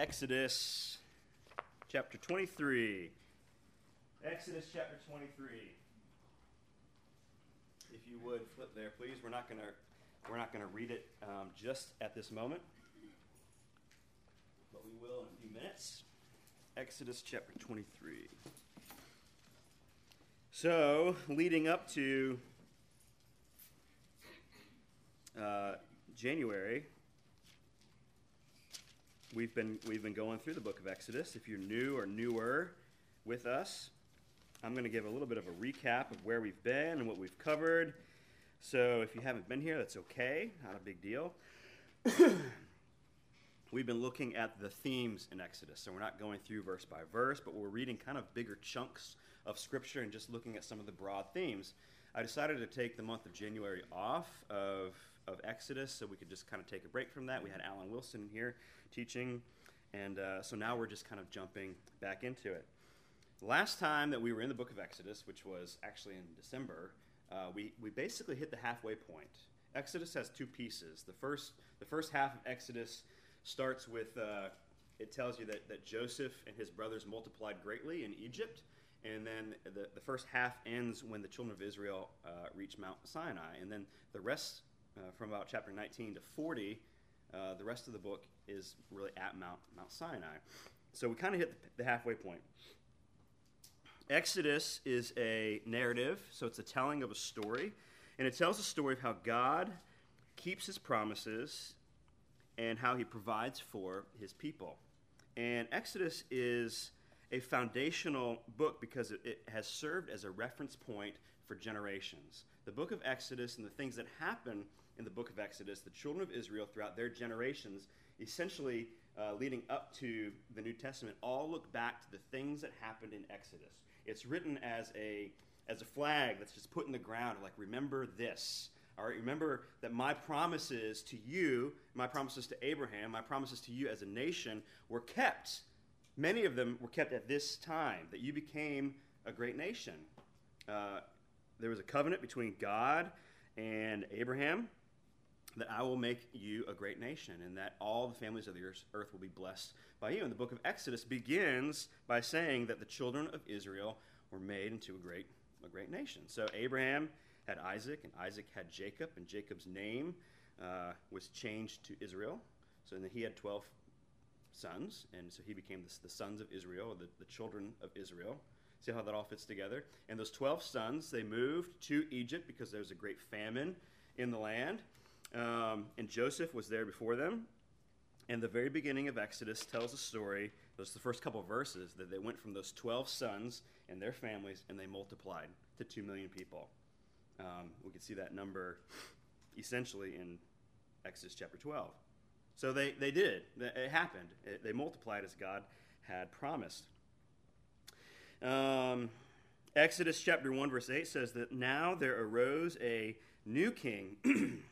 Exodus chapter 23. Exodus chapter 23. If you would flip there, please. We're not going to we're not going to read it um, just at this moment, but we will in a few minutes. Exodus chapter 23. So, leading up to uh, January, we've been we've been going through the book of Exodus. If you're new or newer with us, I'm going to give a little bit of a recap of where we've been and what we've covered. So if you haven't been here, that's okay, not a big deal. we've been looking at the themes in Exodus. So we're not going through verse by verse, but we're reading kind of bigger chunks of scripture and just looking at some of the broad themes. I decided to take the month of January off of of Exodus, so we could just kind of take a break from that. We had Alan Wilson here teaching, and uh, so now we're just kind of jumping back into it. Last time that we were in the book of Exodus, which was actually in December, uh, we, we basically hit the halfway point. Exodus has two pieces. The first, the first half of Exodus starts with uh, it tells you that, that Joseph and his brothers multiplied greatly in Egypt. And then the, the first half ends when the children of Israel uh, reach Mount Sinai. And then the rest uh, from about chapter 19 to 40, uh, the rest of the book is really at Mount, Mount Sinai. So we kind of hit the halfway point. Exodus is a narrative, so it's a telling of a story, and it tells the story of how God keeps his promises and how he provides for his people. And Exodus is a foundational book because it, has served as a reference point for generations. The book of Exodus and the things that happen in the book of Exodus, the children of Israel throughout their generations, essentially uh, leading up to the New Testament, all look back to the things that happened in Exodus. It's written as a as a flag that's just put in the ground, like remember this. All right, remember that my promises to you, my promises to Abraham, my promises to you as a nation were kept. Many of them were kept at this time, that you became a great nation. Uh, there was a covenant between God and Abraham that I will make you a great nation and that all the families of the earth will be blessed by you. And the book of Exodus begins by saying that the children of Israel were made into a great, a great nation. So Abraham had Isaac, and Isaac had Jacob, and Jacob's name uh, was changed to Israel. So then he had 12 sons, and so he became the, the sons of Israel, the, the children of Israel. See how that all fits together? And those 12 sons, they moved to Egypt because there was a great famine in the land. Um, and Joseph was there before them. And the very beginning of Exodus tells a story, those the first couple verses, that they went from those 12 sons and their families and they multiplied to 2 million people. Um, we can see that number essentially in Exodus chapter 12. So they, they did. It happened. It, they multiplied as God had promised. Um, Exodus chapter 1, verse 8 says that now there arose a new king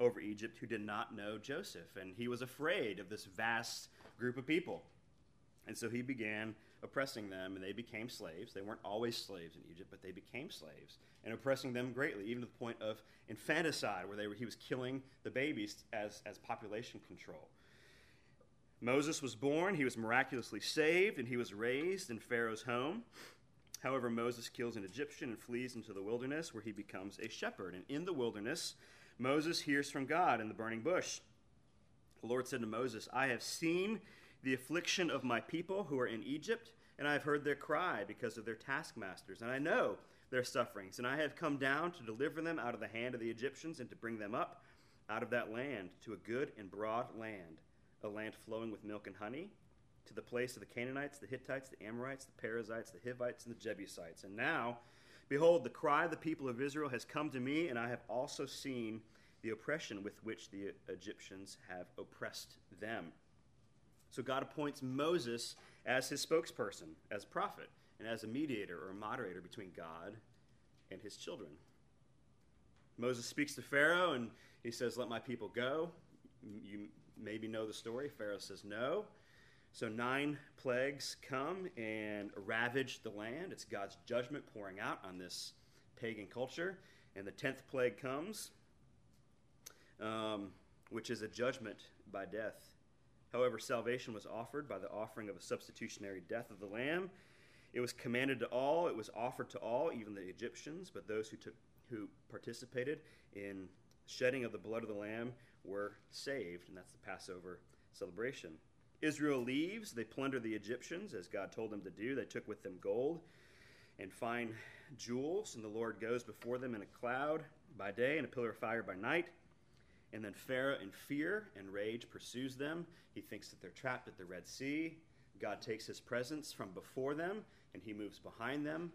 over Egypt who did not know Joseph, and he was afraid of this vast group of people. And so he began oppressing them, and they became slaves. They weren't always slaves in Egypt, but they became slaves, and oppressing them greatly, even to the point of infanticide, where were, he was killing the babies as, as population control. Moses was born, he was miraculously saved, and he was raised in Pharaoh's home. However, Moses kills an Egyptian and flees into the wilderness where he becomes a shepherd. And in the wilderness, Moses hears from God in the burning bush. The Lord said to Moses, I have seen the affliction of my people who are in Egypt, and I have heard their cry because of their taskmasters, and I know their sufferings. And I have come down to deliver them out of the hand of the Egyptians and to bring them up out of that land to a good and broad land, a land flowing with milk and honey, to the place of the Canaanites, the Hittites, the Amorites, the Perizzites, the Hivites, and the Jebusites. And now, behold, the cry of the people of Israel has come to me, and I have also seen the oppression with which the Egyptians have oppressed them. So God appoints Moses as his spokesperson, as prophet, and as a mediator or a moderator between God and his children. Moses speaks to Pharaoh and he says, Let my people go. You maybe know the story. Pharaoh says no. So nine plagues come and ravage the land. It's God's judgment pouring out on this pagan culture. And the tenth plague comes um, which is a judgment by death However, salvation was offered by the offering of a substitutionary death of the Lamb. It was commanded to all, it was offered to all, even the Egyptians, but those who, took, who participated in shedding of the blood of the Lamb were saved, and that's the Passover celebration. Israel leaves, they plunder the Egyptians, as God told them to do. They took with them gold and fine jewels, and the Lord goes before them in a cloud by day and a pillar of fire by night. And then Pharaoh, in fear and rage, pursues them. He thinks that they're trapped at the Red Sea. God takes his presence from before them, and he moves behind them,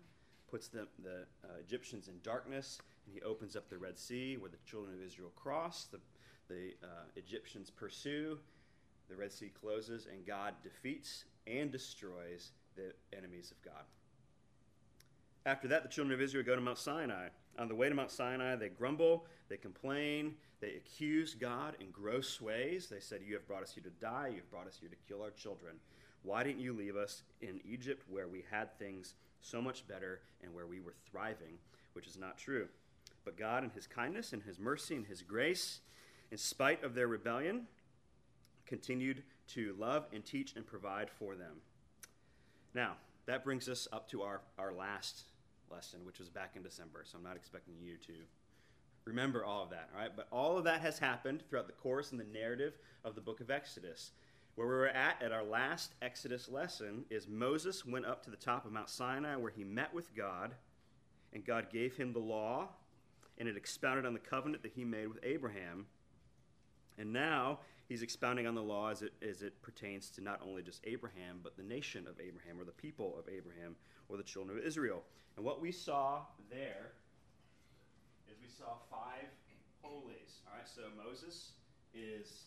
puts the, the uh, Egyptians in darkness, and he opens up the Red Sea where the children of Israel cross. The, the uh, Egyptians pursue. The Red Sea closes, and God defeats and destroys the enemies of God. After that, the children of Israel go to Mount Sinai. On the way to Mount Sinai, they grumble, they complain, they accuse God in gross ways. They said, You have brought us here to die, you have brought us here to kill our children. Why didn't you leave us in Egypt where we had things so much better and where we were thriving? Which is not true. But God, in His kindness and His mercy and His grace, in spite of their rebellion, continued to love and teach and provide for them. Now, that brings us up to our, our last lesson, which was back in December. So I'm not expecting you to remember all of that, all right? But all of that has happened throughout the course and the narrative of the book of Exodus. Where we were at at our last Exodus lesson is Moses went up to the top of Mount Sinai where he met with God, and God gave him the law, and it expounded on the covenant that he made with Abraham. And now he's expounding on the law as it, as it pertains to not only just Abraham, but the nation of Abraham, or the people of Abraham, or the children of Israel. And what we saw there is we saw five holies. All right, so Moses is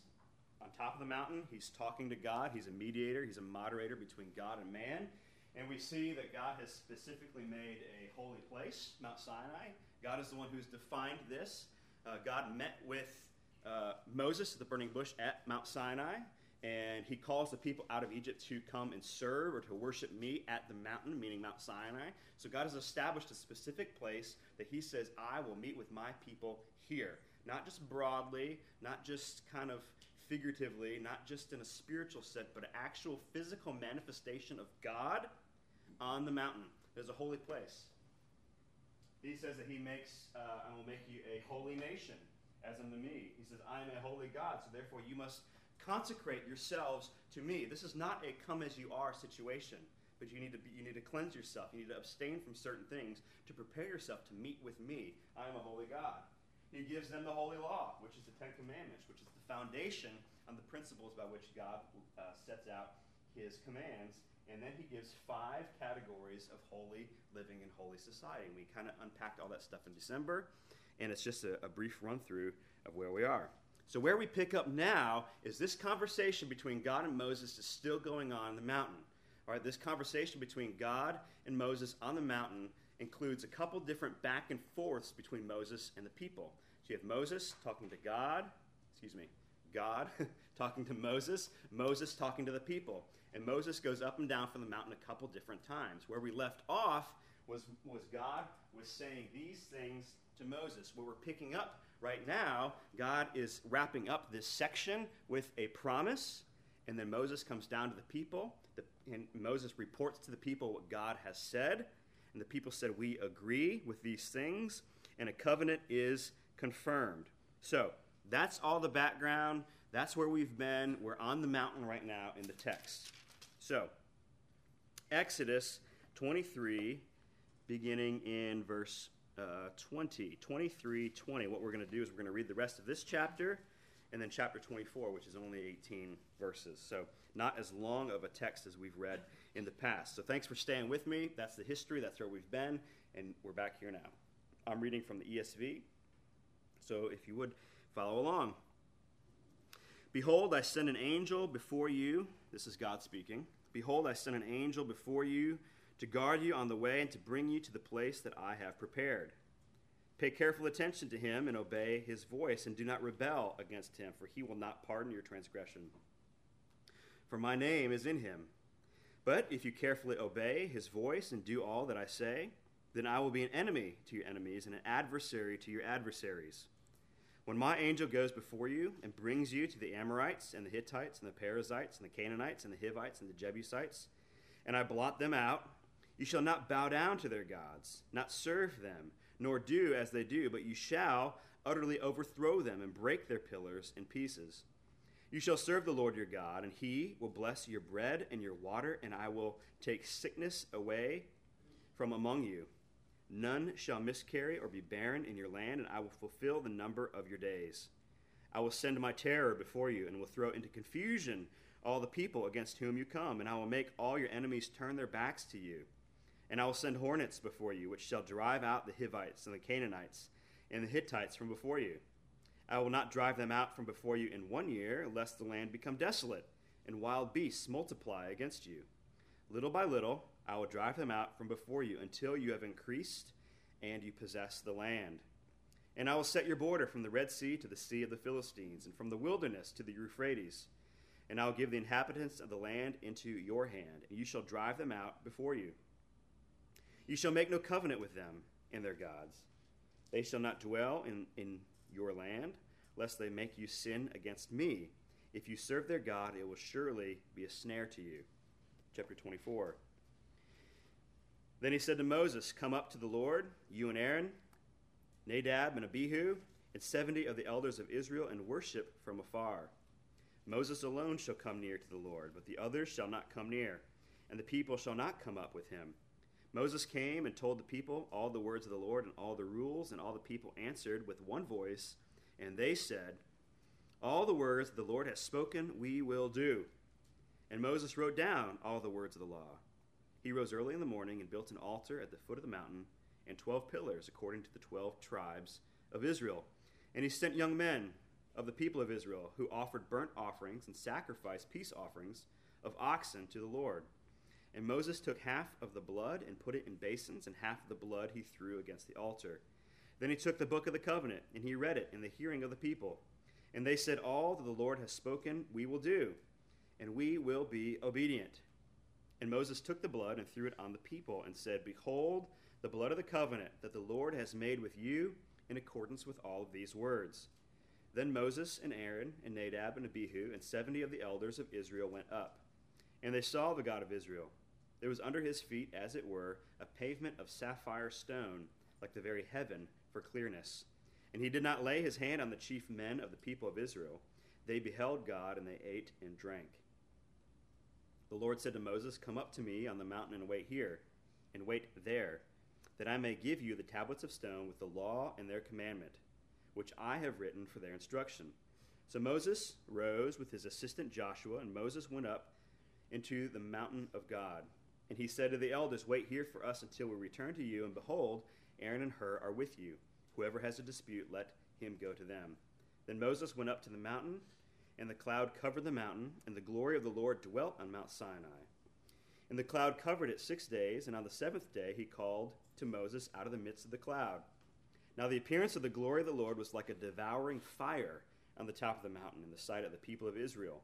on top of the mountain. He's talking to God. He's a mediator, he's a moderator between God and man. And we see that God has specifically made a holy place, Mount Sinai. God is the one who's defined this. Uh, God met with uh, Moses at the burning bush at Mount Sinai, and he calls the people out of Egypt to come and serve or to worship me at the mountain, meaning Mount Sinai. So God has established a specific place that he says, I will meet with my people here. Not just broadly, not just kind of figuratively, not just in a spiritual sense, but an actual physical manifestation of God on the mountain. There's a holy place. He says that he makes, uh, I will make you a holy nation, as unto me. He says, I am a holy God, so therefore you must consecrate yourselves to me. This is not a come as you are situation, but you need to be, you need to cleanse yourself. You need to abstain from certain things to prepare yourself to meet with me. I am a holy God. He gives them the holy law, which is the Ten Commandments, which is the foundation on the principles by which God uh, sets out his commands. And then he gives five categories of holy living and holy society. And we kind of unpacked all that stuff in December, and it's just a, a brief run through of where we are. So, where we pick up now is this conversation between God and Moses is still going on in the mountain. All right, this conversation between God and Moses on the mountain includes a couple different back and forths between Moses and the people. So you have Moses talking to God, excuse me, God talking to Moses, Moses talking to the people. And Moses goes up and down from the mountain a couple different times. Where we left off was, was God was saying these things to Moses. Where we're picking up right now, God is wrapping up this section with a promise, and then Moses comes down to the people, and Moses reports to the people what God has said and the people said, We agree with these things, and a covenant is confirmed. So that's all the background. That's where we've been. We're on the mountain right now in the text. So, Exodus 23, beginning in verse uh, 20. 23 20. What we're going to do is we're going to read the rest of this chapter and then chapter 24, which is only 18 verses. So, not as long of a text as we've read in the past. So, thanks for staying with me. That's the history, that's where we've been, and we're back here now. I'm reading from the ESV. So, if you would follow along. Behold, I send an angel before you. This is God speaking. Behold, I send an angel before you to guard you on the way and to bring you to the place that I have prepared. Pay careful attention to him and obey his voice, and do not rebel against him, for he will not pardon your transgression. For my name is in him. But if you carefully obey his voice and do all that I say, then I will be an enemy to your enemies and an adversary to your adversaries. When my angel goes before you and brings you to the Amorites and the Hittites and the Perizzites and the Canaanites and the Hivites and the Jebusites, and I blot them out, you shall not bow down to their gods, not serve them, nor do as they do, but you shall utterly overthrow them and break their pillars in pieces. You shall serve the Lord your God, and he will bless your bread and your water, and I will take sickness away from among you. None shall miscarry or be barren in your land, and I will fulfill the number of your days. I will send my terror before you, and will throw into confusion all the people against whom you come, and I will make all your enemies turn their backs to you. And I will send hornets before you, which shall drive out the Hivites and the Canaanites and the Hittites from before you. I will not drive them out from before you in one year, lest the land become desolate, and wild beasts multiply against you. Little by little, I will drive them out from before you until you have increased and you possess the land. And I will set your border from the Red Sea to the Sea of the Philistines, and from the wilderness to the Euphrates. And I will give the inhabitants of the land into your hand, and you shall drive them out before you. You shall make no covenant with them and their gods. They shall not dwell in, in your land, lest they make you sin against me. If you serve their God, it will surely be a snare to you. Chapter 24. Then he said to Moses, Come up to the Lord, you and Aaron, Nadab and Abihu, and seventy of the elders of Israel, and worship from afar. Moses alone shall come near to the Lord, but the others shall not come near, and the people shall not come up with him. Moses came and told the people all the words of the Lord and all the rules, and all the people answered with one voice, and they said, All the words the Lord has spoken, we will do. And Moses wrote down all the words of the law. He rose early in the morning and built an altar at the foot of the mountain, and twelve pillars according to the twelve tribes of Israel. And he sent young men of the people of Israel who offered burnt offerings and sacrificed peace offerings of oxen to the Lord. And Moses took half of the blood and put it in basins, and half of the blood he threw against the altar. Then he took the book of the covenant, and he read it in the hearing of the people. And they said, All that the Lord has spoken, we will do, and we will be obedient. And Moses took the blood and threw it on the people, and said, Behold, the blood of the covenant that the Lord has made with you in accordance with all of these words. Then Moses and Aaron and Nadab and Abihu and seventy of the elders of Israel went up. And they saw the God of Israel there was under his feet, as it were, a pavement of sapphire stone, like the very heaven for clearness. And he did not lay his hand on the chief men of the people of Israel. They beheld God, and they ate and drank. The Lord said to Moses, Come up to me on the mountain and wait here, and wait there, that I may give you the tablets of stone with the law and their commandment, which I have written for their instruction. So Moses rose with his assistant Joshua, and Moses went up into the mountain of God. And he said to the elders, Wait here for us until we return to you, and behold, Aaron and Hur are with you. Whoever has a dispute, let him go to them. Then Moses went up to the mountain, and the cloud covered the mountain, and the glory of the Lord dwelt on Mount Sinai. And the cloud covered it six days, and on the seventh day he called to Moses out of the midst of the cloud. Now the appearance of the glory of the Lord was like a devouring fire on the top of the mountain in the sight of the people of Israel.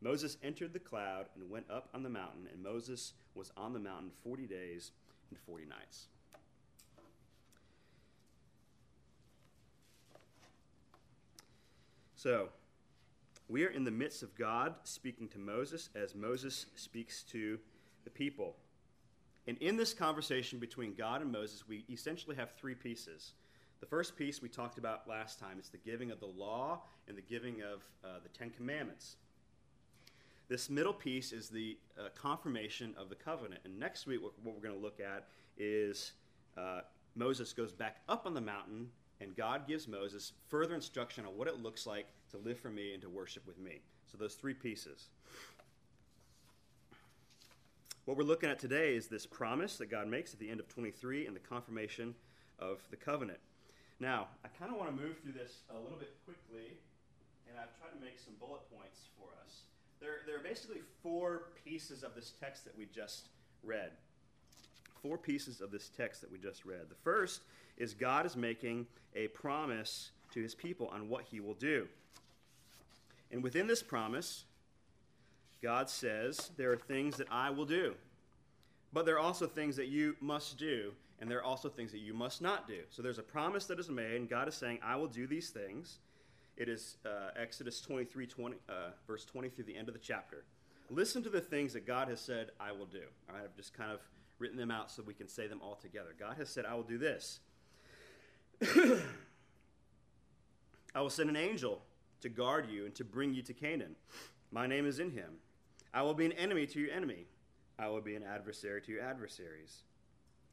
Moses entered the cloud and went up on the mountain, and Moses was on the mountain 40 days and 40 nights. So, we are in the midst of God speaking to Moses as Moses speaks to the people. And in this conversation between God and Moses, we essentially have three pieces. The first piece we talked about last time is the giving of the law and the giving of uh, the Ten Commandments. This middle piece is the uh, confirmation of the covenant. And next week, what, what we're going to look at is uh, Moses goes back up on the mountain, and God gives Moses further instruction on what it looks like to live for me and to worship with me. So, those three pieces. What we're looking at today is this promise that God makes at the end of 23 and the confirmation of the covenant. Now, I kind of want to move through this a little bit quickly, and I've tried to make some bullet points for us. There, there are basically four pieces of this text that we just read. Four pieces of this text that we just read. The first is God is making a promise to his people on what he will do. And within this promise, God says, There are things that I will do, but there are also things that you must do, and there are also things that you must not do. So there's a promise that is made, and God is saying, I will do these things, It is uh, Exodus 23, 20, uh, verse 20 through the end of the chapter. Listen to the things that God has said, I will do. All right, I've just kind of written them out so we can say them all together. God has said, I will do this. I will send an angel to guard you and to bring you to Canaan. My name is in him. I will be an enemy to your enemy. I will be an adversary to your adversaries.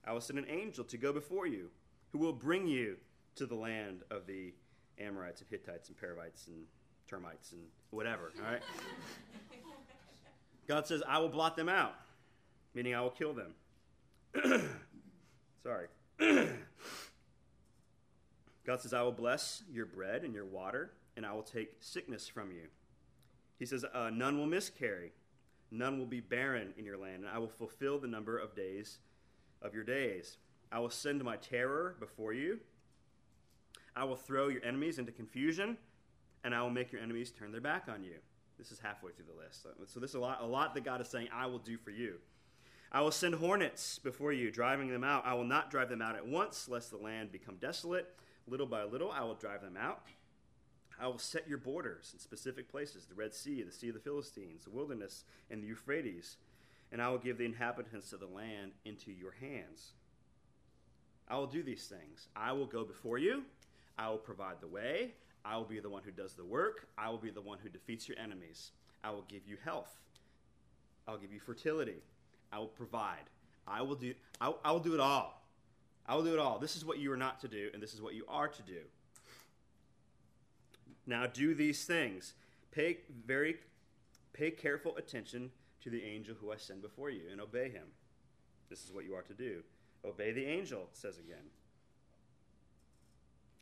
I will send an angel to go before you, who will bring you to the land of the Amorites and Hittites and Perizzites and termites and whatever, all right? God says, I will blot them out, meaning I will kill them. Sorry. God says, I will bless your bread and your water, and I will take sickness from you. He says, uh, None will miscarry, none will be barren in your land, and I will fulfill the number of days of your days. I will send my terror before you. I will throw your enemies into confusion, and I will make your enemies turn their back on you. This is halfway through the list. So, so this is a lot, a lot that God is saying, I will do for you. I will send hornets before you, driving them out. I will not drive them out at once, lest the land become desolate. Little by little, I will drive them out. I will set your borders in specific places the Red Sea, the Sea of the Philistines, the wilderness, and the Euphrates. And I will give the inhabitants of the land into your hands. I will do these things. I will go before you. I will provide the way. I will be the one who does the work. I will be the one who defeats your enemies. I will give you health. I will give you fertility. I will provide. I will do I, I will do it all. I will do it all. This is what you are not to do, and this is what you are to do. Now do these things. Pay very pay careful attention to the angel who I send before you and obey him. This is what you are to do. Obey the angel, says again.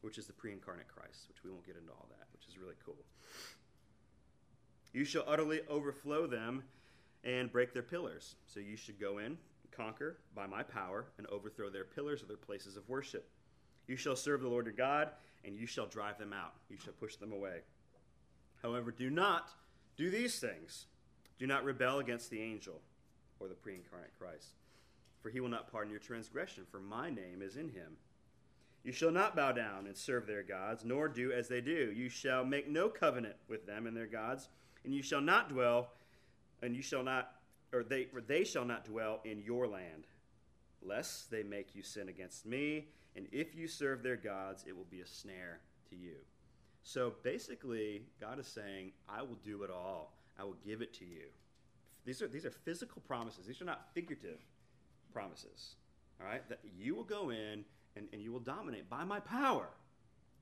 Which is the pre incarnate Christ, which we won't get into all that, which is really cool. You shall utterly overflow them and break their pillars. So you should go in, conquer by my power, and overthrow their pillars or their places of worship. You shall serve the Lord your God, and you shall drive them out. You shall push them away. However, do not do these things. Do not rebel against the angel or the pre incarnate Christ, for he will not pardon your transgression, for my name is in him. You shall not bow down and serve their gods, nor do as they do. You shall make no covenant with them and their gods, and you shall not dwell, and you shall not, or they, or they shall not dwell in your land, lest they make you sin against me. And if you serve their gods, it will be a snare to you. So basically, God is saying, I will do it all. I will give it to you. These are, these are physical promises, these are not figurative promises. All right? That you will go in and, and you will dominate by my power.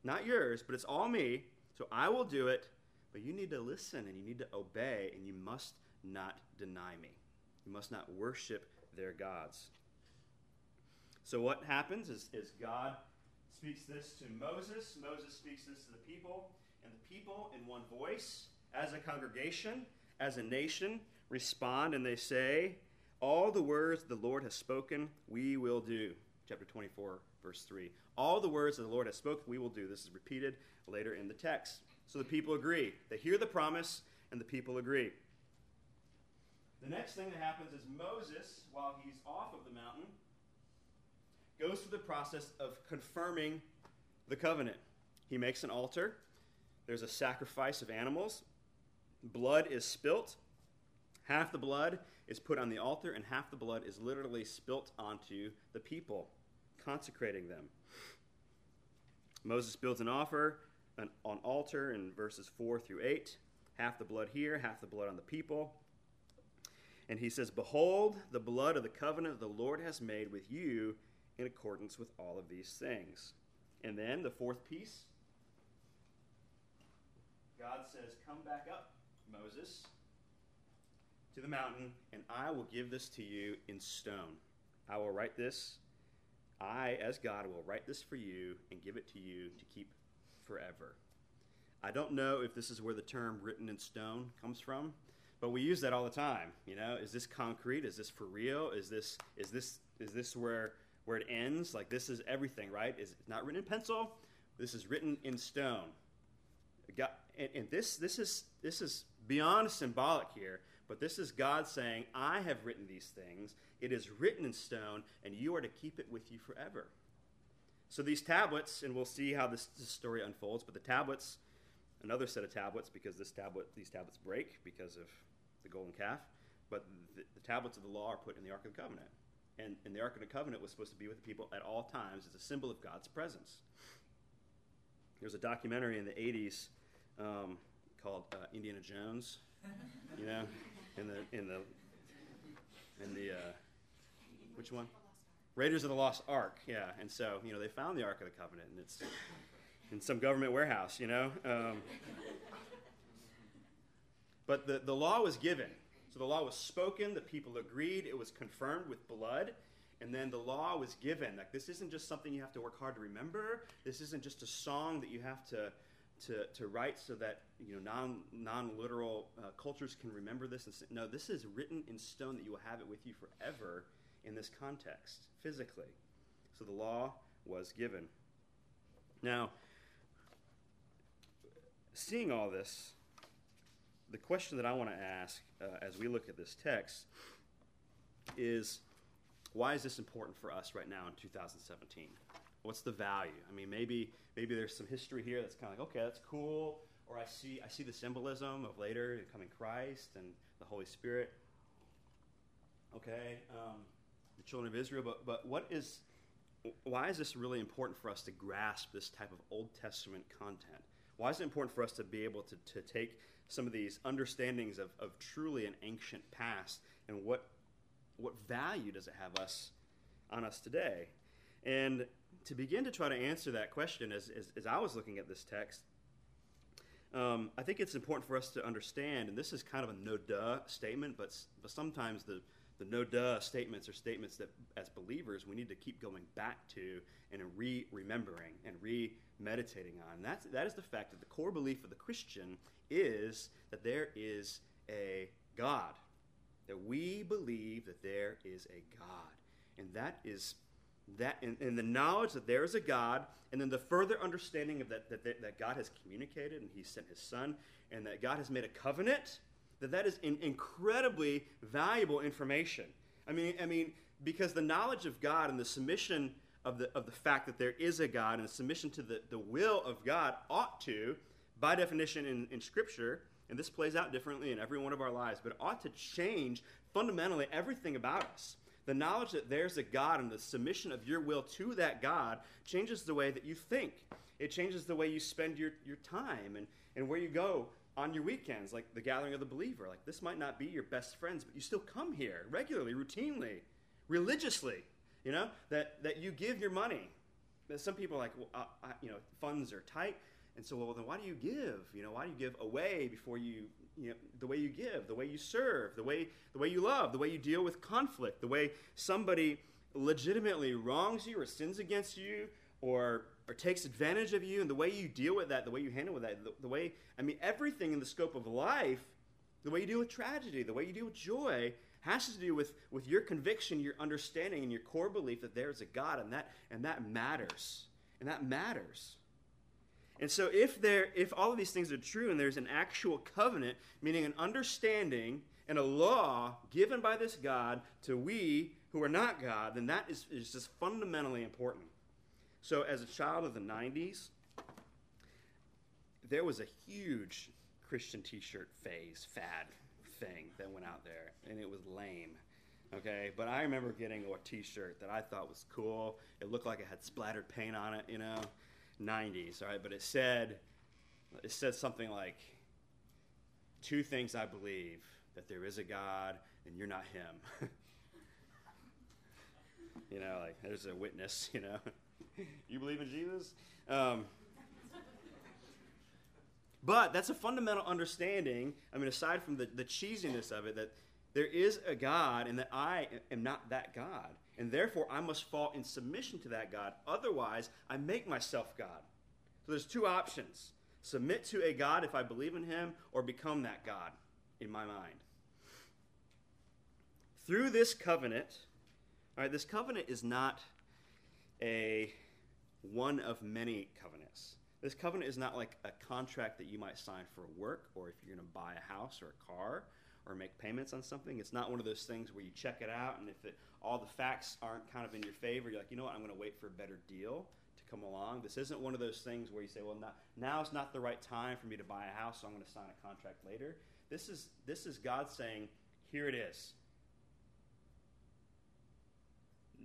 Not yours, but it's all me. So I will do it, but you need to listen and you need to obey, and you must not deny me. You must not worship their gods. So what happens is, is God speaks this to Moses, Moses speaks this to the people, and the people in one voice, as a congregation, as a nation, respond and they say, All the words the Lord has spoken, we will do. Chapter 24, verse 3. All the words that the Lord has spoken, we will do. This is repeated later in the text. So the people agree. They hear the promise, and the people agree. The next thing that happens is Moses, while he's off of the mountain, goes through the process of confirming the covenant. He makes an altar, there's a sacrifice of animals, blood is spilt. Half the blood is put on the altar, and half the blood is literally spilt onto the people, consecrating them. Moses builds an offer, an, an altar in verses 4 through 8. Half the blood here, half the blood on the people. And he says, Behold, the blood of the covenant the Lord has made with you in accordance with all of these things. And then the fourth piece God says, Come back up, Moses, to the mountain, and I will give this to you in stone. I will write this. I, as God, will write this for you and give it to you to keep forever. I don't know if this is where the term written in stone comes from, but we use that all the time. You know, is this concrete? Is this for real? Is this is this is this where where it ends? Like this is everything, right? Is not written in pencil. This is written in stone. God, and, and this this is this is beyond symbolic here, but this is God saying, "I have written these things. It is written in stone, and you are to keep it with you forever." So these tablets, and we'll see how this, this story unfolds. But the tablets another set of tablets because this tablet, these tablets break because of the golden calf. But the, the tablets of the law are put in the Ark of the Covenant. And, and the Ark of the Covenant was supposed to be with the people at all times as a symbol of God's presence. There's a documentary in the 80s um, called uh, Indiana Jones, you know, in the, in the, in the, uh, which one? Raiders of the Lost Ark, yeah. And so, you know, they found the Ark of the Covenant, and it's in some government warehouse, you know. Um, but the, the law was given. So the law was spoken, the people agreed, it was confirmed with blood, and then the law was given. Like this isn't just something you have to work hard to remember. This isn't just a song that you have to to, to write so that you know non non literal uh, cultures can remember this. And no, this is written in stone that you will have it with you forever in this context physically. So the law was given. Now, seeing all this, the question that I want to ask uh, as we look at this text is why is this important for us right now in 2017? What's the value? I mean, maybe maybe there's some history here that's kind of like, okay, that's cool, or I see I see the symbolism of later coming Christ and the Holy Spirit. Okay, um, the children of Israel, but but what is why is this really important for us to grasp this type of Old Testament content? Why is it important for us to be able to, to take some of these understandings of, of truly an ancient past and what what value does it have us on us today? And to begin to try to answer that question, as, as, as I was looking at this text, um, I think it's important for us to understand, and this is kind of a no duh statement, but, but sometimes the, the no duh statements are statements that, as believers, we need to keep going back to and re remembering and re meditating on. And that's, that is the fact that the core belief of the Christian is that there is a God, that we believe that there is a God. And that is that in, in, the knowledge that there is a God, and then the further understanding of that, that, that God has communicated and He sent His Son, and that God has made a covenant, that that is in, incredibly valuable information. I mean, I mean, because the knowledge of God and the submission of the, of the fact that there is a God and the submission to the, the will of God ought to, by definition in, in Scripture, and this plays out differently in every one of our lives, but ought to change fundamentally everything about us. The knowledge that there's a God and the submission of your will to that God changes the way that you think. It changes the way you spend your, your time and, and where you go on your weekends, like the gathering of the believer. Like, this might not be your best friends, but you still come here regularly, routinely, religiously. You know, that, that you give your money. Some people are like, well, uh, I, you know, funds are tight. And so, well, then why do you give? You know, why do you give away before you, you know, the way you give, the way you serve, the way, the way you love, the way you deal with conflict, the way somebody legitimately wrongs you or sins against you or, or takes advantage of you, and the way you deal with that, the way you handle with that, the, the way, I mean, everything in the scope of life, the way you deal with tragedy, the way you deal with joy, has to do with, with your conviction, your understanding, and your core belief that there is a God, and that, and that matters. And that matters. And so if there if all of these things are true and there's an actual covenant, meaning an understanding and a law given by this God to we who are not God, then that is, is just fundamentally important. So as a child of the 90s, there was a huge Christian t-shirt phase, fad thing that went out there, and it was lame. Okay, but I remember getting a t-shirt that I thought was cool. It looked like it had splattered paint on it, you know. 90s, all right, but it said it said something like two things I believe that there is a God and you're not him. you know, like there's a witness, you know. you believe in Jesus? Um, but that's a fundamental understanding. I mean, aside from the, the cheesiness of it, that there is a God and that I am not that God and therefore I must fall in submission to that God. Otherwise, I make myself God. So there's two options submit to a God if I believe in him, or become that God in my mind. Through this covenant, all right, this covenant is not a one of many covenants. This covenant is not like a contract that you might sign for work or if you're going to buy a house or a car payments on something. It's not one of those things where you check it out and if it, all the facts aren't kind of in your favor, you're like, you know what, I'm going to wait for a better deal to come along. This isn't one of those things where you say, well, now, now's not the right time for me to buy a house, so I'm going to sign a contract later. This is, this is God saying, here it is.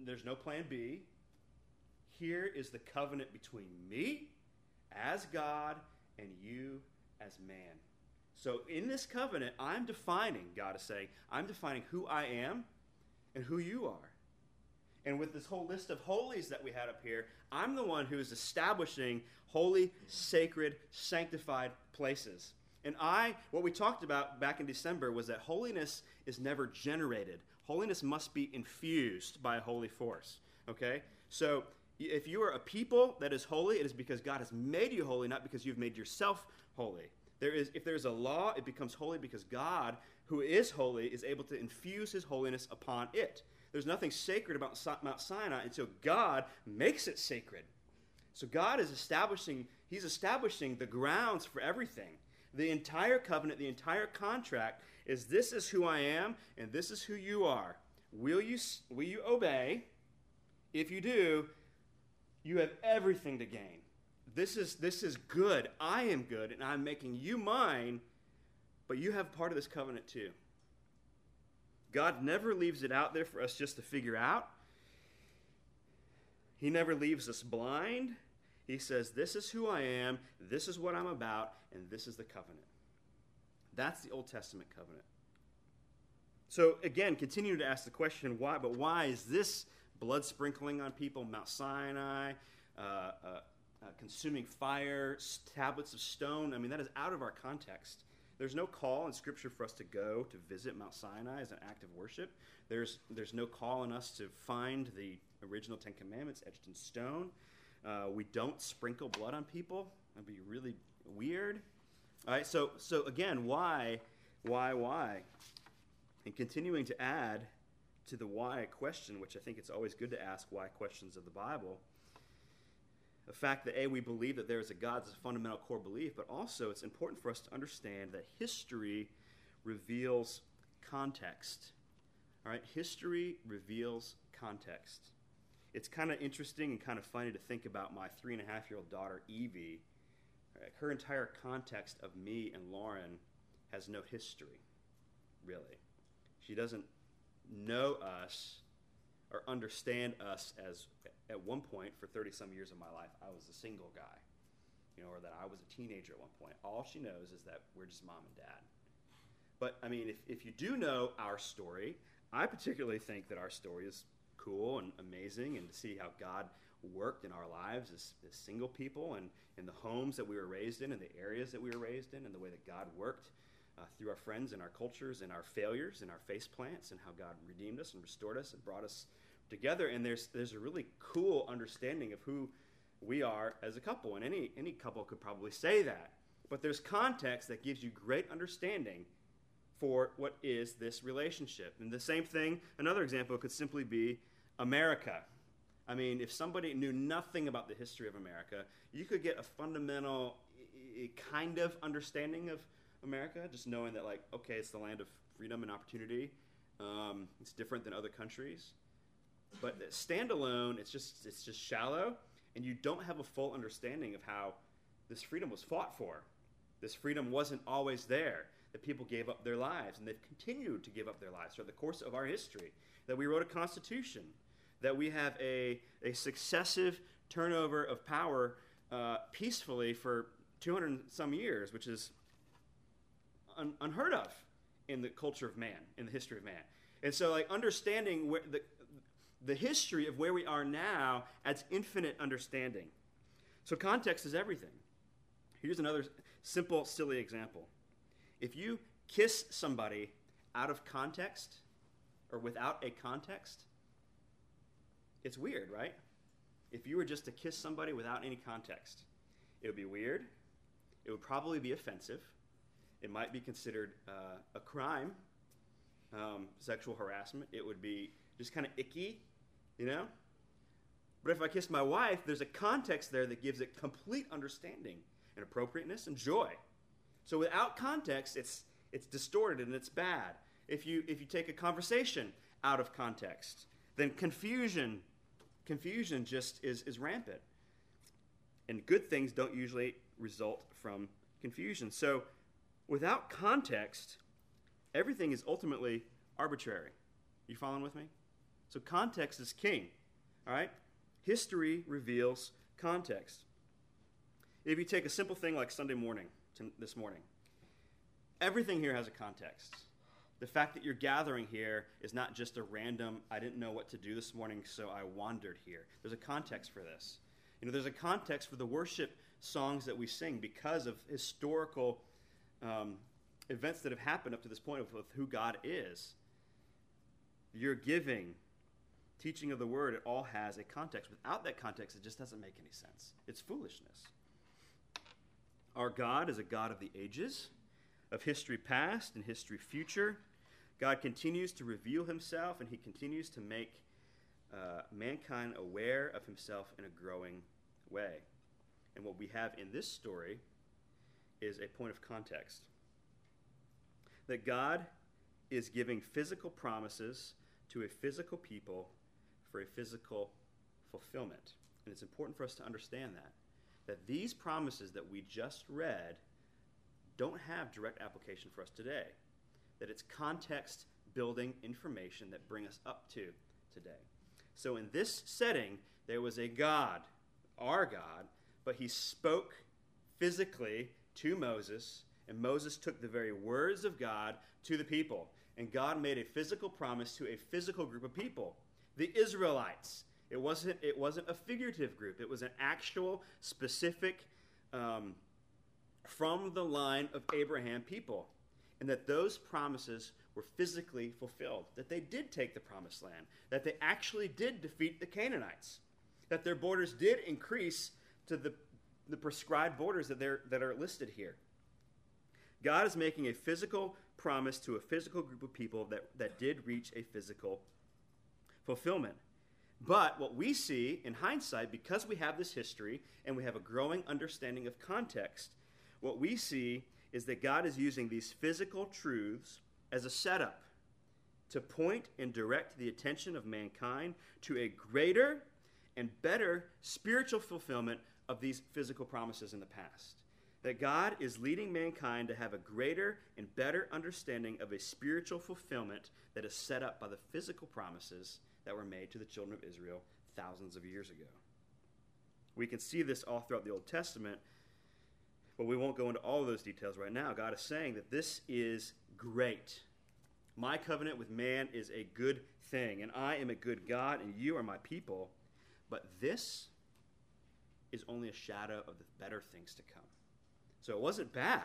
There's no plan B. Here is the covenant between me as God and you as man. So in this covenant, I'm defining, God is saying, I'm defining who I am and who you are. And with this whole list of holies that we had up here, I'm the one who is establishing holy, sacred, sanctified places. And I, what we talked about back in December was that holiness is never generated. Holiness must be infused by a holy force. Okay? So if you are a people that is holy, it is because God has made you holy, not because you've made yourself holy. There is, if there's a law, it becomes holy because God, who is holy, is able to infuse his holiness upon it. There's nothing sacred about Mount Sinai until God makes it sacred. So God is establishing, he's establishing the grounds for everything. The entire covenant, the entire contract is this is who I am and this is who you are. Will you, will you obey? If you do, you have everything to gain. This is, this is good. I am good, and I'm making you mine, but you have part of this covenant too. God never leaves it out there for us just to figure out. He never leaves us blind. He says, This is who I am, this is what I'm about, and this is the covenant. That's the Old Testament covenant. So, again, continue to ask the question why, but why is this blood sprinkling on people, Mount Sinai, uh, uh, uh, consuming fire, tablets of stone? I mean, that is out of our context. There's no call in Scripture for us to go to visit Mount Sinai as an act of worship. There's, there's no call on us to find the original Ten Commandments etched in stone. Uh, we don't sprinkle blood on people. That'd be really weird. All right, so, so again, why, why, why? And continuing to add to the why question, which I think it's always good to ask why questions of the Bible the fact that, A, we believe that there is a God is a fundamental core belief, but also it's important for us to understand that history reveals context. All right, history reveals context. It's kind of interesting and kind of funny to think about my three and a half year old daughter, Evie. Right, her entire context of me and Lauren has no history, really. She doesn't know us or understand us as at one point for 30 some years of my life i was a single guy you know or that i was a teenager at one point. All she knows is that we're just mom and dad. But i mean if, if you do know our story i particularly think that our story is cool and amazing and to see how god worked in our lives as, as single people and in the homes that we were raised in and the areas that we were raised in and the way that god worked uh, through our friends and our cultures and our failures and our face plants and how god redeemed us and restored us and brought us together and there's there's a really cool understanding of who we are as a couple and any any couple could probably say that. But there's context that gives you great understanding for what is this relationship. And the same thing another example could simply be america. I mean if somebody knew nothing about the history of america you could get a fundamental kind of understanding of america just knowing that like okay it's the land of freedom and opportunity. Um, it's different than other countries but standalone, it's just it's just shallow, and you don't have a full understanding of how this freedom was fought for. This freedom wasn't always there. That people gave up their lives, and they've continued to give up their lives throughout the course of our history. That we wrote a constitution. That we have a, a successive turnover of power uh, peacefully for 200 some years, which is un- unheard of in the culture of man, in the history of man. And so, like understanding where the the history of where we are now adds infinite understanding. So, context is everything. Here's another simple, silly example. If you kiss somebody out of context or without a context, it's weird, right? If you were just to kiss somebody without any context, it would be weird. It would probably be offensive. It might be considered uh, a crime, um, sexual harassment. It would be just kind of icky you know? But if I kiss my wife, there's a context there that gives it complete understanding and appropriateness and joy. So without context, it's it's distorted and it's bad. If you if you take a conversation out of context, then confusion confusion just is, is rampant. and good things don't usually result from confusion. So, without context, everything is ultimately arbitrary. You following with me? So, context is king. All right? History reveals context. If you take a simple thing like Sunday morning, this morning, everything here has a context. The fact that you're gathering here is not just a random, I didn't know what to do this morning, so I wandered here. There's a context for this. You know, there's a context for the worship songs that we sing because of historical um, events that have happened up to this point of, of who God is. Your giving, teaching of the word, it all has a context. Without that context, it just doesn't make any sense. It's foolishness. Our God is a God of the ages, of history past and history future. God continues to reveal himself and he continues to make uh, mankind aware of himself in a growing way. And what we have in this story is a point of context that God is giving physical promises to a physical people for a physical fulfillment. And it's important for us to understand that. That these promises that we just read don't have direct application for us today. That it's context building information that bring us up to today. So in this setting, there was a God, our God, but he spoke physically to Moses, and Moses took the very words of God to the people. And God made a physical promise to a physical group of people, the Israelites. It wasn't, it wasn't a figurative group, it was an actual, specific, um, from the line of Abraham people. And that those promises were physically fulfilled, that they did take the promised land, that they actually did defeat the Canaanites, that their borders did increase to the, the prescribed borders that, that are listed here. God is making a physical promise to a physical group of people that, that did reach a physical fulfillment. But what we see in hindsight, because we have this history and we have a growing understanding of context, what we see is that God is using these physical truths as a setup to point and direct the attention of mankind to a greater and better spiritual fulfillment of these physical promises in the past. That God is leading mankind to have a greater and better understanding of a spiritual fulfillment that is set up by the physical promises that were made to the children of Israel thousands of years ago. We can see this all throughout the Old Testament, but we won't go into all of those details right now. God is saying that this is great. My covenant with man is a good thing, and I am a good God, and you are my people. But this is only a shadow of the better things to come. So it wasn't bad.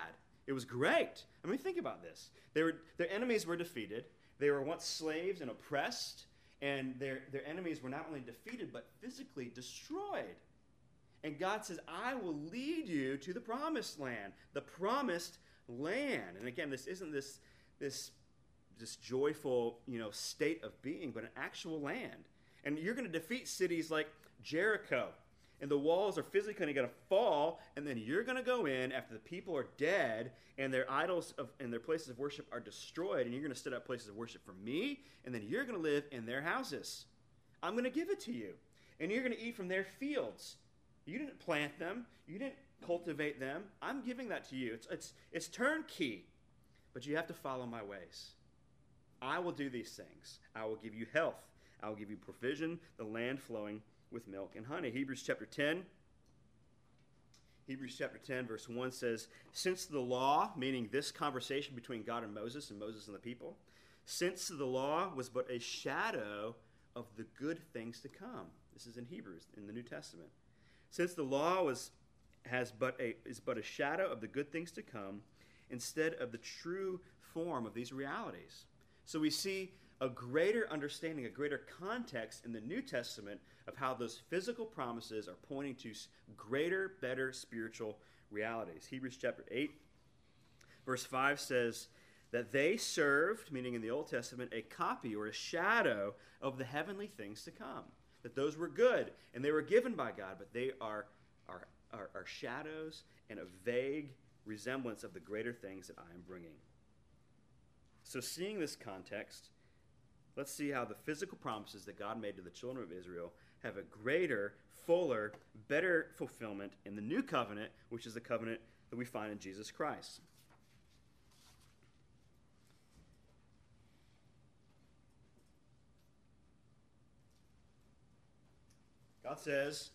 It was great. I mean, think about this. They were, their enemies were defeated. They were once slaves and oppressed, and their, their enemies were not only defeated, but physically destroyed. And God says, I will lead you to the promised land, the promised land. And again, this isn't this, this, this joyful you know, state of being, but an actual land. And you're going to defeat cities like Jericho and the walls are physically going to fall, and then you're going to go in after the people are dead and their idols of, and their places of worship are destroyed, and you're going to set up places of worship for me, and then you're going to live in their houses. I'm going to give it to you, and you're going to eat from their fields. You didn't plant them, you didn't cultivate them. I'm giving that to you. It's, it's, it's turnkey, but you have to follow my ways. I will do these things. I will give you health. I will give you provision, the land flowing with milk and honey. Hebrews chapter 10. Hebrews chapter 10, verse 1 says, Since the law, meaning this conversation between God and Moses and Moses and the people, since the law was but a shadow of the good things to come. This is in Hebrews, in the New Testament. Since the law was, has but a, is but a shadow of the good things to come, instead of the true form of these realities. So we see a greater understanding, a greater context in the New Testament of how those physical promises are pointing to greater, better spiritual realities. Hebrews chapter 8, verse 5 says that they served, meaning in the Old Testament, a copy or a shadow of the heavenly things to come. That those were good and they were given by God, but they are, are, are, are shadows and a vague resemblance of the greater things that I am bringing. So, seeing this context, let's see how the physical promises that God made to the children of Israel have a greater, fuller, better fulfillment in the new covenant, which is the covenant that we find in Jesus Christ. God says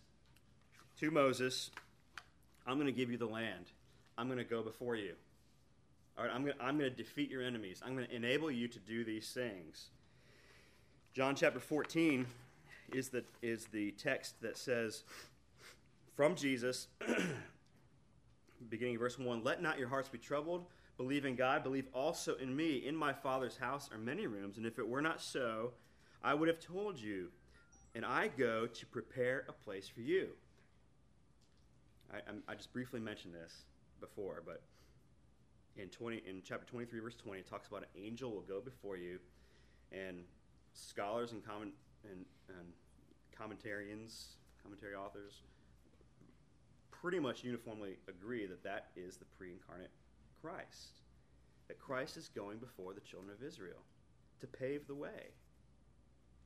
to Moses, I'm going to give you the land. I'm going to go before you. All right, I'm going, to, I'm going to defeat your enemies. I'm going to enable you to do these things. John chapter 14 is the, is the text that says, from Jesus, beginning of verse 1 Let not your hearts be troubled. Believe in God. Believe also in me. In my Father's house are many rooms, and if it were not so, I would have told you. And I go to prepare a place for you. I, I just briefly mentioned this before, but in 20 in chapter 23 verse 20 it talks about an angel will go before you and scholars and comment and, and commentarians commentary authors pretty much uniformly agree that that is the pre-incarnate christ that christ is going before the children of israel to pave the way.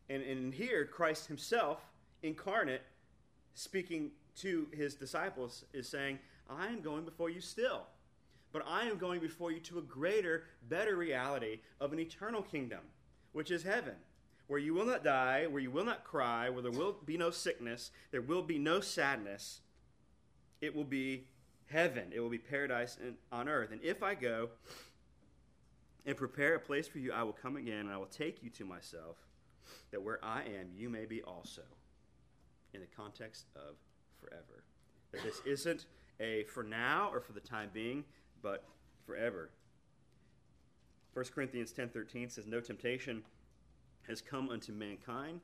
And, and here christ himself incarnate speaking to his disciples is saying i am going before you still but I am going before you to a greater, better reality of an eternal kingdom, which is heaven, where you will not die, where you will not cry, where there will be no sickness, there will be no sadness. It will be heaven, it will be paradise on earth. And if I go and prepare a place for you, I will come again and I will take you to myself, that where I am, you may be also, in the context of forever. That this isn't a for now or for the time being but forever. 1 Corinthians 10:13 says no temptation has come unto mankind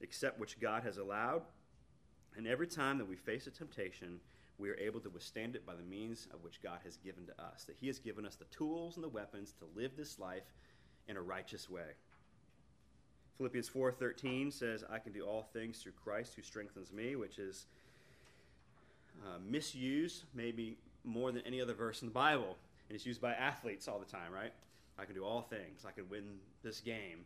except which God has allowed, and every time that we face a temptation, we are able to withstand it by the means of which God has given to us. That he has given us the tools and the weapons to live this life in a righteous way. Philippians 4:13 says, "I can do all things through Christ who strengthens me," which is uh, misused maybe more than any other verse in the Bible. And it's used by athletes all the time, right? I can do all things. I can win this game,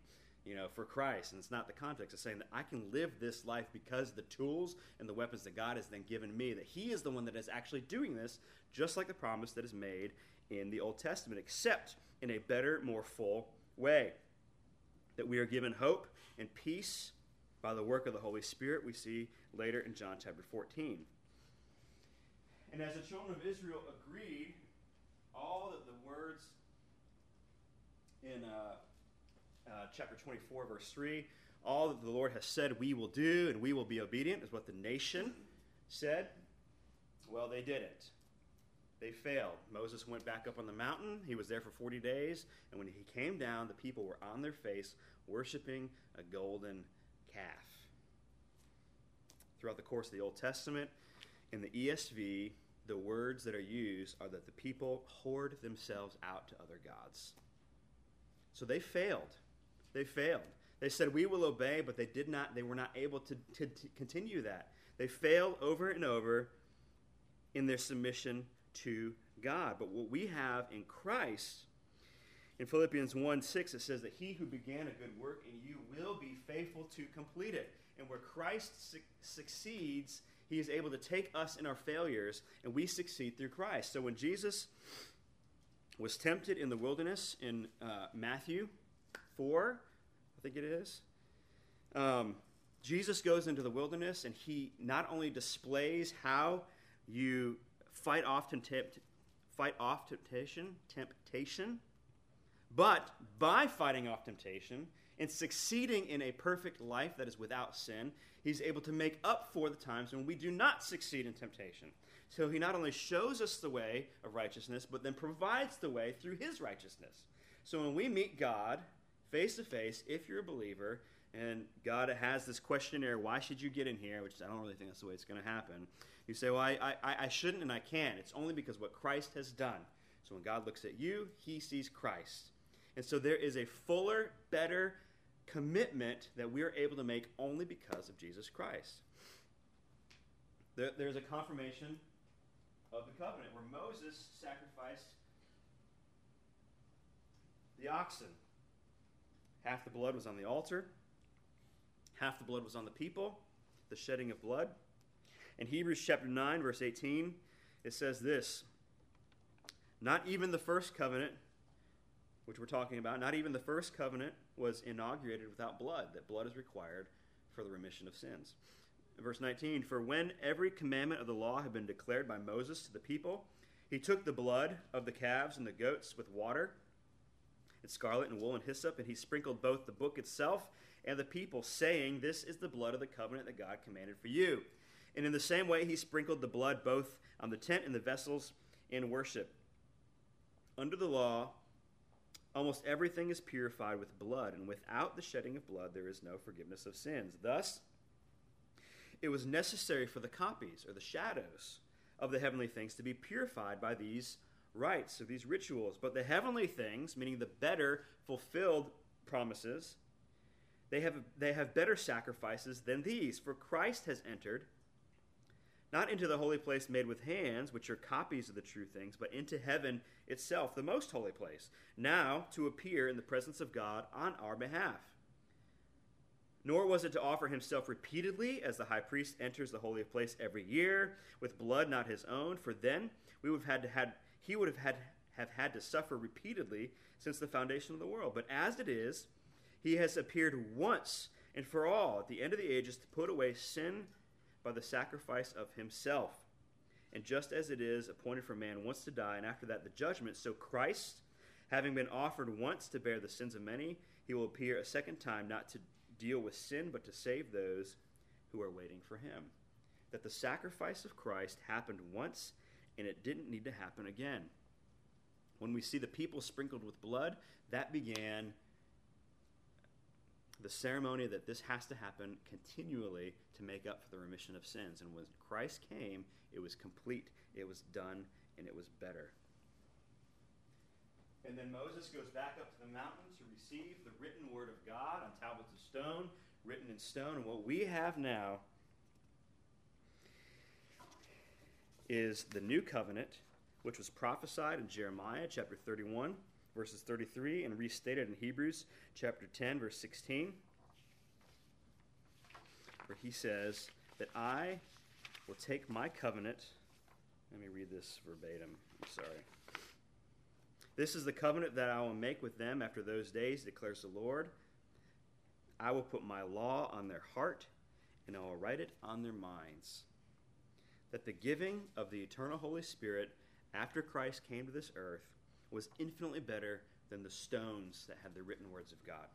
you know, for Christ. And it's not the context. It's saying that I can live this life because the tools and the weapons that God has then given me, that He is the one that is actually doing this, just like the promise that is made in the Old Testament, except in a better, more full way. That we are given hope and peace by the work of the Holy Spirit, we see later in John chapter 14. And as the children of Israel agreed, all of the words in uh, uh, chapter 24, verse 3, all that the Lord has said we will do and we will be obedient is what the nation said. Well, they did it. They failed. Moses went back up on the mountain. He was there for 40 days. And when he came down, the people were on their face worshiping a golden calf. Throughout the course of the Old Testament, in the ESV, the words that are used are that the people whored themselves out to other gods. So they failed. They failed. They said, We will obey, but they did not, they were not able to, to, to continue that. They failed over and over in their submission to God. But what we have in Christ, in Philippians 1 6, it says that he who began a good work in you will be faithful to complete it. And where Christ su- succeeds, he is able to take us in our failures and we succeed through Christ. So when Jesus was tempted in the wilderness in uh, Matthew 4, I think it is, um, Jesus goes into the wilderness and he not only displays how you fight off, tempt- fight off temptation, temptation, but by fighting off temptation and succeeding in a perfect life that is without sin, he's able to make up for the times when we do not succeed in temptation. So he not only shows us the way of righteousness, but then provides the way through his righteousness. So when we meet God face to face, if you're a believer, and God has this questionnaire, why should you get in here? Which I don't really think that's the way it's going to happen. You say, well, I, I, I shouldn't and I can't. It's only because what Christ has done. So when God looks at you, he sees Christ. And so there is a fuller, better, commitment that we are able to make only because of Jesus Christ. There, there's a confirmation of the covenant where Moses sacrificed the oxen. Half the blood was on the altar, half the blood was on the people. the shedding of blood. In Hebrews chapter 9, verse 18, it says this Not even the first covenant, which we're talking about, not even the first covenant was inaugurated without blood, that blood is required for the remission of sins. Verse 19 For when every commandment of the law had been declared by Moses to the people, he took the blood of the calves and the goats with water and scarlet and wool and hyssop, and he sprinkled both the book itself and the people, saying, This is the blood of the covenant that God commanded for you. And in the same way, he sprinkled the blood both on the tent and the vessels in worship. Under the law, almost everything is purified with blood, and without the shedding of blood, there is no forgiveness of sins. Thus, it was necessary for the copies or the shadows of the heavenly things to be purified by these rites, of these rituals. But the heavenly things, meaning the better fulfilled promises, they have, they have better sacrifices than these. For Christ has entered, not into the holy place made with hands, which are copies of the true things, but into heaven itself, the most holy place, now to appear in the presence of God on our behalf. Nor was it to offer himself repeatedly, as the high priest enters the holy place every year, with blood not his own, for then we would have had to had he would have had have had to suffer repeatedly since the foundation of the world. But as it is, he has appeared once and for all at the end of the ages to put away sin by the sacrifice of himself. And just as it is appointed for man once to die, and after that the judgment, so Christ, having been offered once to bear the sins of many, he will appear a second time, not to deal with sin, but to save those who are waiting for him. That the sacrifice of Christ happened once, and it didn't need to happen again. When we see the people sprinkled with blood, that began the ceremony that this has to happen continually to make up for the remission of sins. And when Christ came, it was complete, it was done, and it was better. And then Moses goes back up to the mountain to receive the written word of God on tablets of stone, written in stone. And what we have now is the new covenant, which was prophesied in Jeremiah chapter 31 verses 33, and restated in Hebrews chapter 10, verse 16, where he says that I will take my covenant. Let me read this verbatim. I'm sorry. This is the covenant that I will make with them after those days, declares the Lord. I will put my law on their heart, and I will write it on their minds. That the giving of the eternal Holy Spirit after Christ came to this earth was infinitely better than the stones that had the written words of God.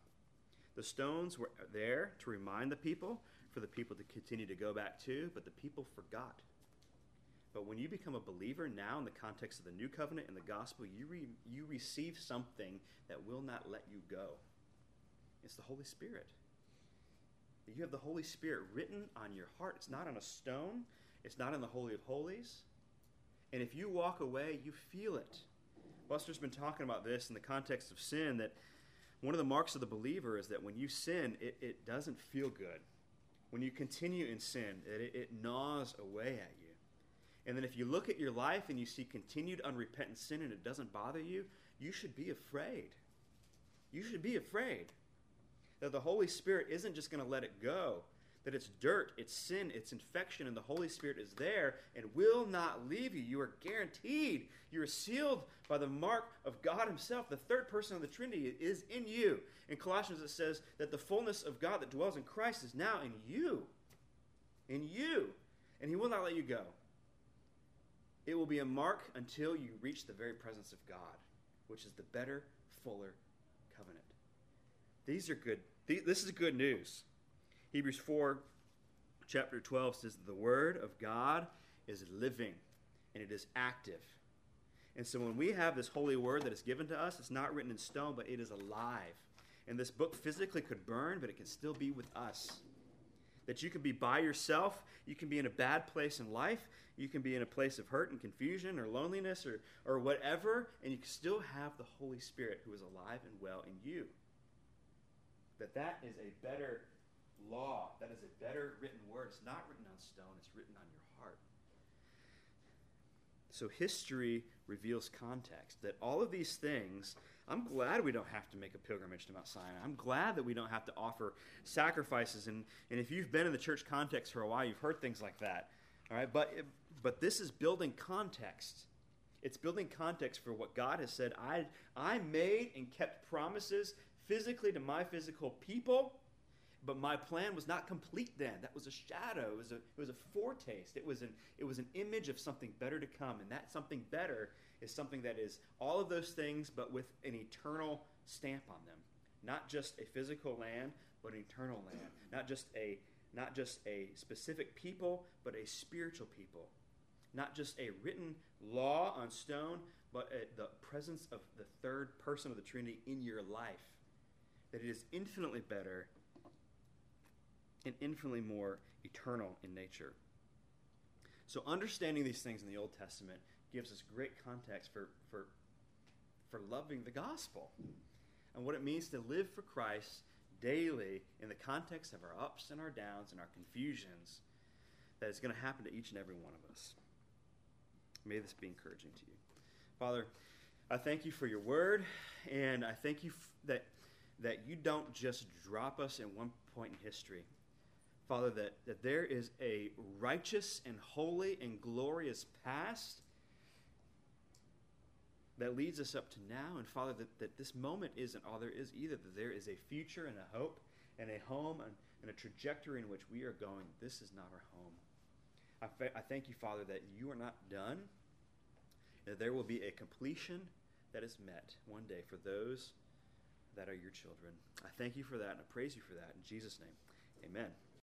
The stones were there to remind the people, for the people to continue to go back to, but the people forgot. But when you become a believer now in the context of the new covenant and the gospel, you, re, you receive something that will not let you go. It's the Holy Spirit. You have the Holy Spirit written on your heart. It's not on a stone, it's not in the Holy of Holies. And if you walk away, you feel it. Buster's been talking about this in the context of sin that one of the marks of the believer is that when you sin, it, it doesn't feel good. When you continue in sin, it, it gnaws away at you. And then if you look at your life and you see continued unrepentant sin and it doesn't bother you, you should be afraid. You should be afraid that the Holy Spirit isn't just going to let it go, that it's dirt, it's sin, it's infection, and the Holy Spirit is there and will not leave you. You are guaranteed. You are sealed by the mark of God Himself. The third person of the Trinity is in you. In Colossians, it says that the fullness of God that dwells in Christ is now in you. In you. And He will not let you go. It will be a mark until you reach the very presence of God, which is the better, fuller covenant. These are good. This is good news. Hebrews 4, chapter 12 says, that The word of God is living and it is active. And so when we have this holy word that is given to us, it's not written in stone, but it is alive. And this book physically could burn, but it can still be with us. That you can be by yourself, you can be in a bad place in life, you can be in a place of hurt and confusion or loneliness or, or whatever, and you can still have the Holy Spirit who is alive and well in you. That that is a better law. That is a better written word. It's not written on stone, it's written on your heart. So history reveals context that all of these things I'm glad we don't have to make a pilgrimage to Mount Sinai. I'm glad that we don't have to offer sacrifices. And, and if you've been in the church context for a while, you've heard things like that. All right, but, but this is building context. It's building context for what God has said. I, I made and kept promises physically to my physical people, but my plan was not complete then. That was a shadow. It was a, it was a foretaste. It was, an, it was an image of something better to come. And that something better is something that is all of those things, but with an eternal stamp on them. Not just a physical land, but an eternal land. Not just a not just a specific people, but a spiritual people. Not just a written law on stone, but a, the presence of the third person of the Trinity in your life. That it is infinitely better and infinitely more eternal in nature. So, understanding these things in the Old Testament gives us great context for, for, for loving the gospel and what it means to live for Christ daily in the context of our ups and our downs and our confusions that is going to happen to each and every one of us. May this be encouraging to you. Father, I thank you for your word, and I thank you f- that, that you don't just drop us in one point in history. Father, that, that there is a righteous and holy and glorious past that leads us up to now. And Father, that, that this moment isn't all there is either, that there is a future and a hope and a home and, and a trajectory in which we are going. This is not our home. I, fa- I thank you, Father, that you are not done, that there will be a completion that is met one day for those that are your children. I thank you for that, and I praise you for that. In Jesus' name, amen.